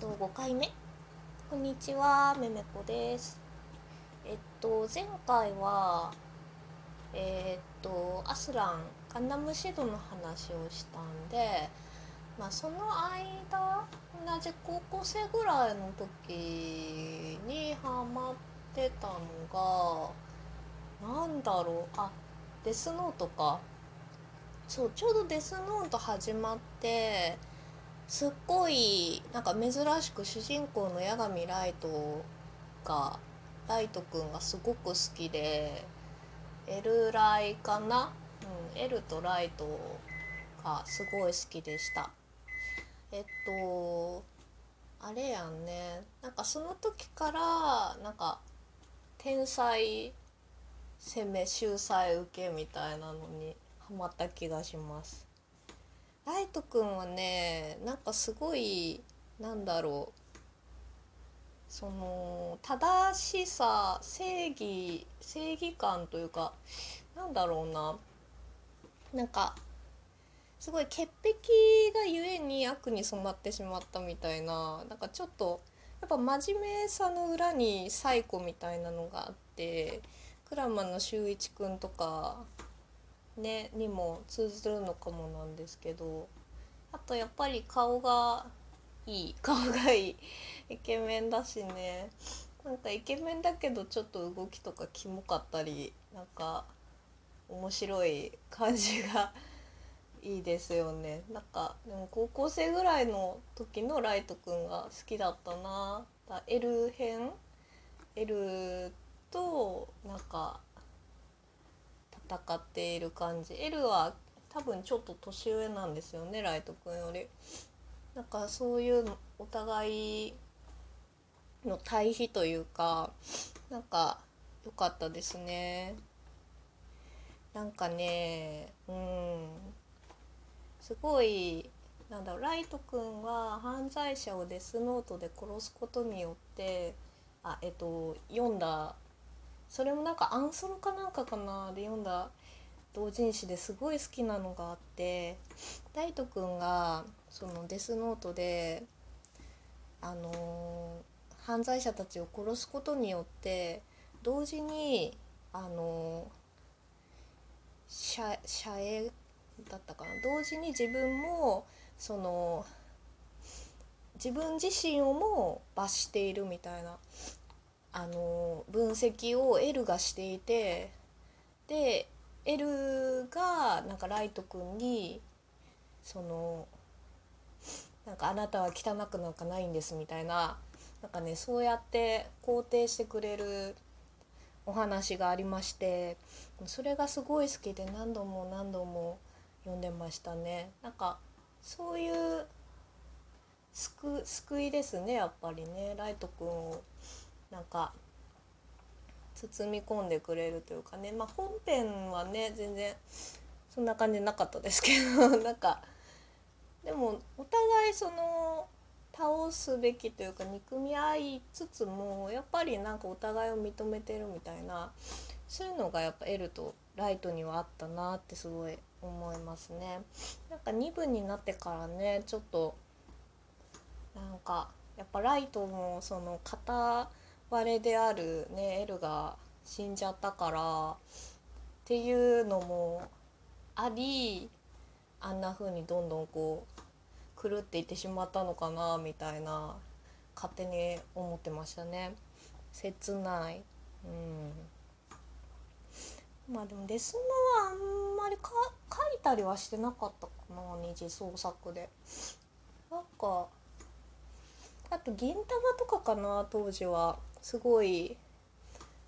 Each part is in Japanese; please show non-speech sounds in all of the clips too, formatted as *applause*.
と5回目。こんにちはめめこです。えっと前回はえっとアスランガンダムシードの話をしたんでまあその間同じ高校生ぐらいの時にハマってたのがなんだろうあデスノートか。そうちょうどデスノート始まってすっごいなんか珍しく主人公の八神ライトがライトくんがすごく好きでエルライかな、うん、エルとライトがすごい好きでした。えっとあれやんね。なんかその時からなんか天才攻め秀才受けみたいなのにハマった気がします。ライトくんはねなんかすごいなんだろうその正しさ正義正義感というかなんだろうななんかすごい潔癖がゆえに悪に染まってしまったみたいななんかちょっとやっぱ真面目さの裏にサイコみたいなのがあってクラマの修一くんとかねにも通ずるのかもなんですけどあとやっぱり顔がいい。顔がいい。イケメンだしね。なんかイケメンだけどちょっと動きとかキモかったりなんか面白い感じがいいですよね。なんかでも高校生ぐらいの時のライトくんが好きだったな。だ L 編？L となんか戦っている感じ L は多分ちょっと年上なんですよねライトくんより。なんかそういうお互いの対比というかなんか良かったですね。なんかねうんすごいなんだろうライトくんは犯罪者をデスノートで殺すことによってあえっと読んだそれもなんかアンソロかなんかかなで読んだ同人誌ですごい好きなのがあってライトくんがそのデスノートであの犯罪者たちを殺すことによって同時にあの遮遮影だったかな？同時に自分もその自分自身をも罰しているみたいな。あの分析を L がしていてで L がなんかライトくんにそのなんかあなたは汚くなんかないんですみたいななんかねそうやって肯定してくれるお話がありましてそれがすごい好きで何度も何度も読んでましたね。なんかそういう救救いですねやっぱりねライトくんを。なんか包み込んでくれるというかねまあ本編はね全然そんな感じなかったですけど *laughs* なんかでもお互いその倒すべきというか憎み合いつつもやっぱりなんかお互いを認めてるみたいなそういうのがやっぱ L とライトにはあったなってすごい思いますね。なんか2部になってからねちょっとなんかやっぱライトもその片割れであるね L が死んじゃったからっていうのもありあんな風にどんどんこう狂っていってしまったのかなみたいな勝手に思ってましたね。切ない。うん。まあでもデスノはあんまりか書いたりはしてなかったかな二次創作で。なんかあと銀玉とかかな当時は。すごい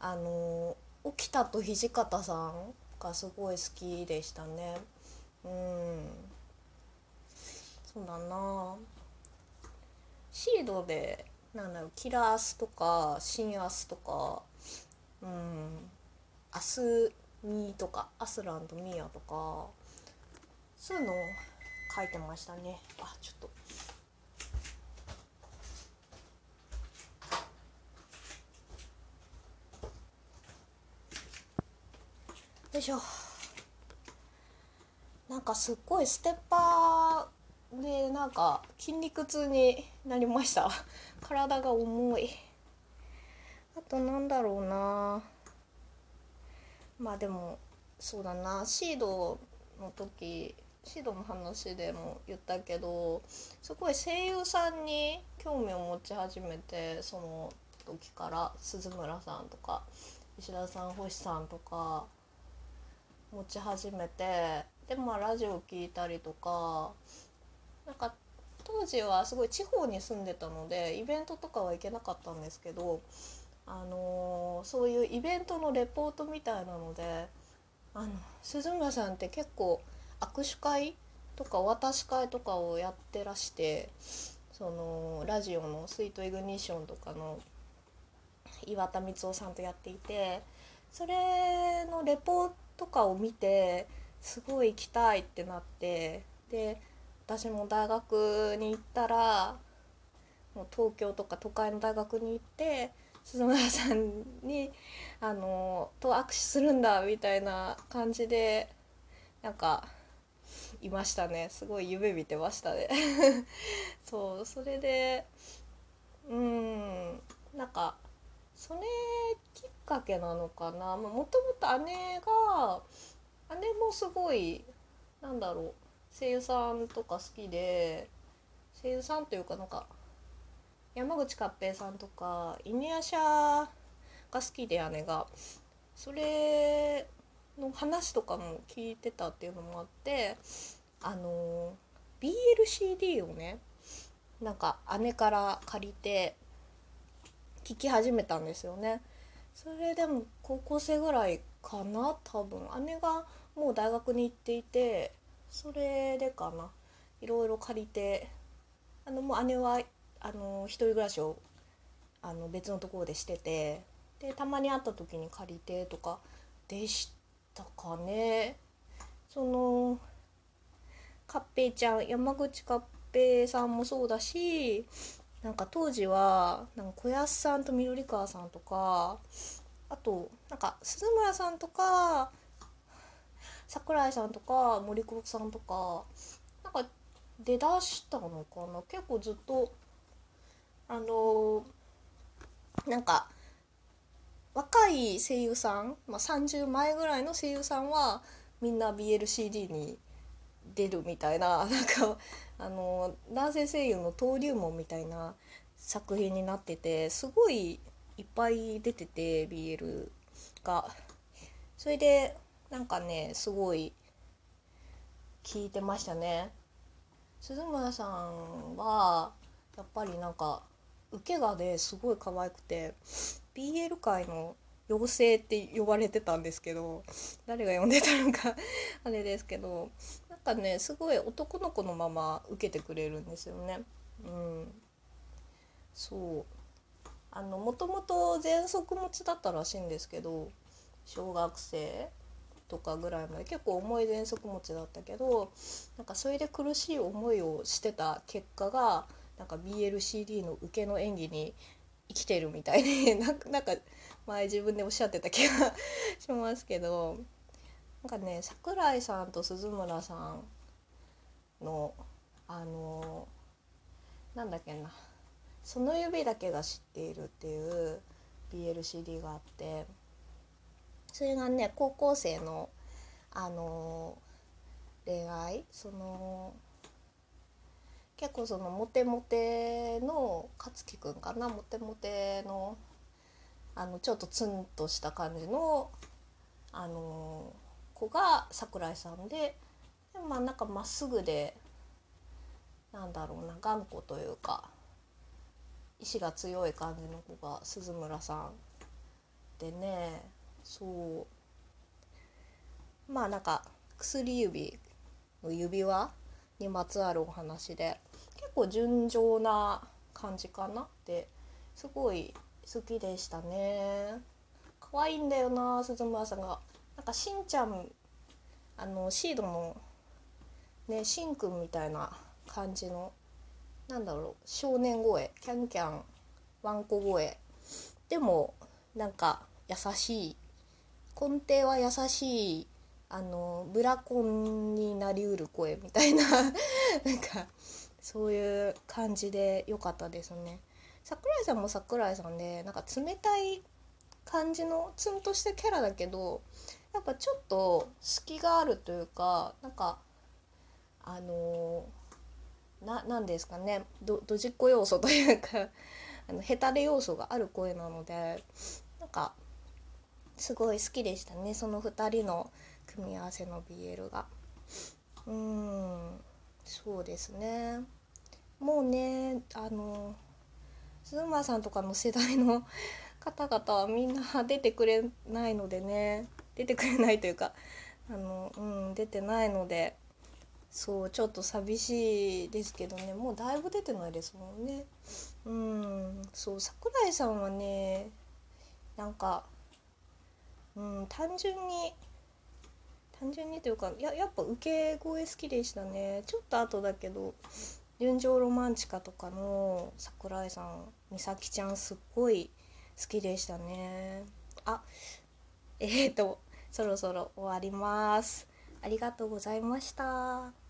あの沖田と土方さんがすごい好きでしたね。うん。そうだな。シードでなんだろうキラースとかシンアスとかうん。アスミとかアスランドミアとかそういうのを書いてましたね。あちょっと。よいしょ。なんかすっごいステッパーでなんか筋肉痛になりました。*laughs* 体が重い。あとなんだろうな。まあでもそうだな。シードの時シードの話でも言ったけどすごい声優さんに興味を持ち始めてその時から。鈴村さんとか石田さん星さんとか。持ち始めてでまあラジオ聞いたりとかなんか当時はすごい地方に住んでたのでイベントとかは行けなかったんですけど、あのー、そういうイベントのレポートみたいなのであの鈴村さんって結構握手会とかお渡し会とかをやってらしてそのラジオの「スイートイグニッション」とかの岩田光雄さんとやっていてそれのレポートとかを見てすごい行きたいってなってで私も大学に行ったらもう東京とか都会の大学に行って鈴村さんにあのと握手するんだみたいな感じでなんかいましたね。すごい夢見てましたね。*laughs* そうそれでうんなんかそれかけなのかなもともと姉が姉もすごいなんだろう声優さんとか好きで声優さんというかなんか山口勝平さんとかイニアシャが好きで姉がそれの話とかも聞いてたっていうのもあってあの BLCD をねなんか姉から借りて聞き始めたんですよね。それでも高校生ぐらいかな多分。姉がもう大学に行っていてそれでかな。いろいろ借りてあのもう姉はあの一人暮らしをあの別のところでしててでたまに会った時に借りてとかでしたかね。そのカッペイちゃん山口カッペイさんもそうだしなんか当時はなんか小安さんと緑川さんとかあとなんか鈴村さんとか桜井さんとか森久保さんとかなんか出だしたのかな？結構ずっとあのなんか若い声優さん、まあ、30前ぐらいの声優さんはみんな BLCD に出るみたいな *laughs* なんかあの男性声優の登竜門みたいな作品になっててすごいいっぱい出てて BL が。それでなんかねすごい聞いてましたね。鈴村さんはやっぱりなんか受けがねすごい可愛くて BL 界の妖精って呼ばれてたんですけど誰が呼んでたのか *laughs* あれですけどかねすごい男の子のまま受けてくれるんですよね。うん、そうあのもともと喘息持ちだったらしいんですけど小学生とかぐらいまで結構重い喘息持ちだったけどなんかそれで苦しい思いをしてた結果がなんか BLCD の受けの演技に生きてるみたいで *laughs* なんかなんか前自分でおっしゃってた気がしますけどなんかね桜井さんと鈴村さんのあのなんだっけなその指だけが知っているっていう BLCD があってそれがね高校生のあの恋愛その結構そのモテモテの勝樹くんかなモテモテのあのちょっとツンとした感じのあの子が桜井さんででまあなんかまっすぐでなんだろうな頑固というか意志が強い感じの子が鈴村さんでねそう。まあなんか薬指の指輪にまつわるお話で結構純情な感じかな。ってすごい好きでしたね。可愛いんだよな鈴村さんが。なんかしんちゃんあのシードのねしんくんみたいな感じのなんだろう少年声キャンキャンワンコ声。でもなんか優しい根底は優しいあのブラコンになりうる声みたいな *laughs* なんかそういう感じで良かったですね。桜井さんも桜井さんでなんか冷たい感じのツンとしたキャラだけどやっぱちょっと隙があるというかなんかあのななんですかねどドジっ子要素というか *laughs* あのヘタレ要素がある声なのでなんかすごい好きでしたねその2人の組み合わせの BL が。うんそうですねもうねあのズーマーさんとかの世代の方々はみんな出てくれないのでね出てくれないというか *laughs* あの、うん、出てないのでそうちょっと寂しいですけどね。もうだいぶ出てないですもんね。うんそう桜井さんはねなんか、うん、単純に単純にというかややっぱ受け声好きでしたね。ちょっと後だけど「純情ロマンチカ」とかの桜井さん美咲ちゃんすっごい好きでしたね。あえーとそろそろ終わります。ありがとうございました。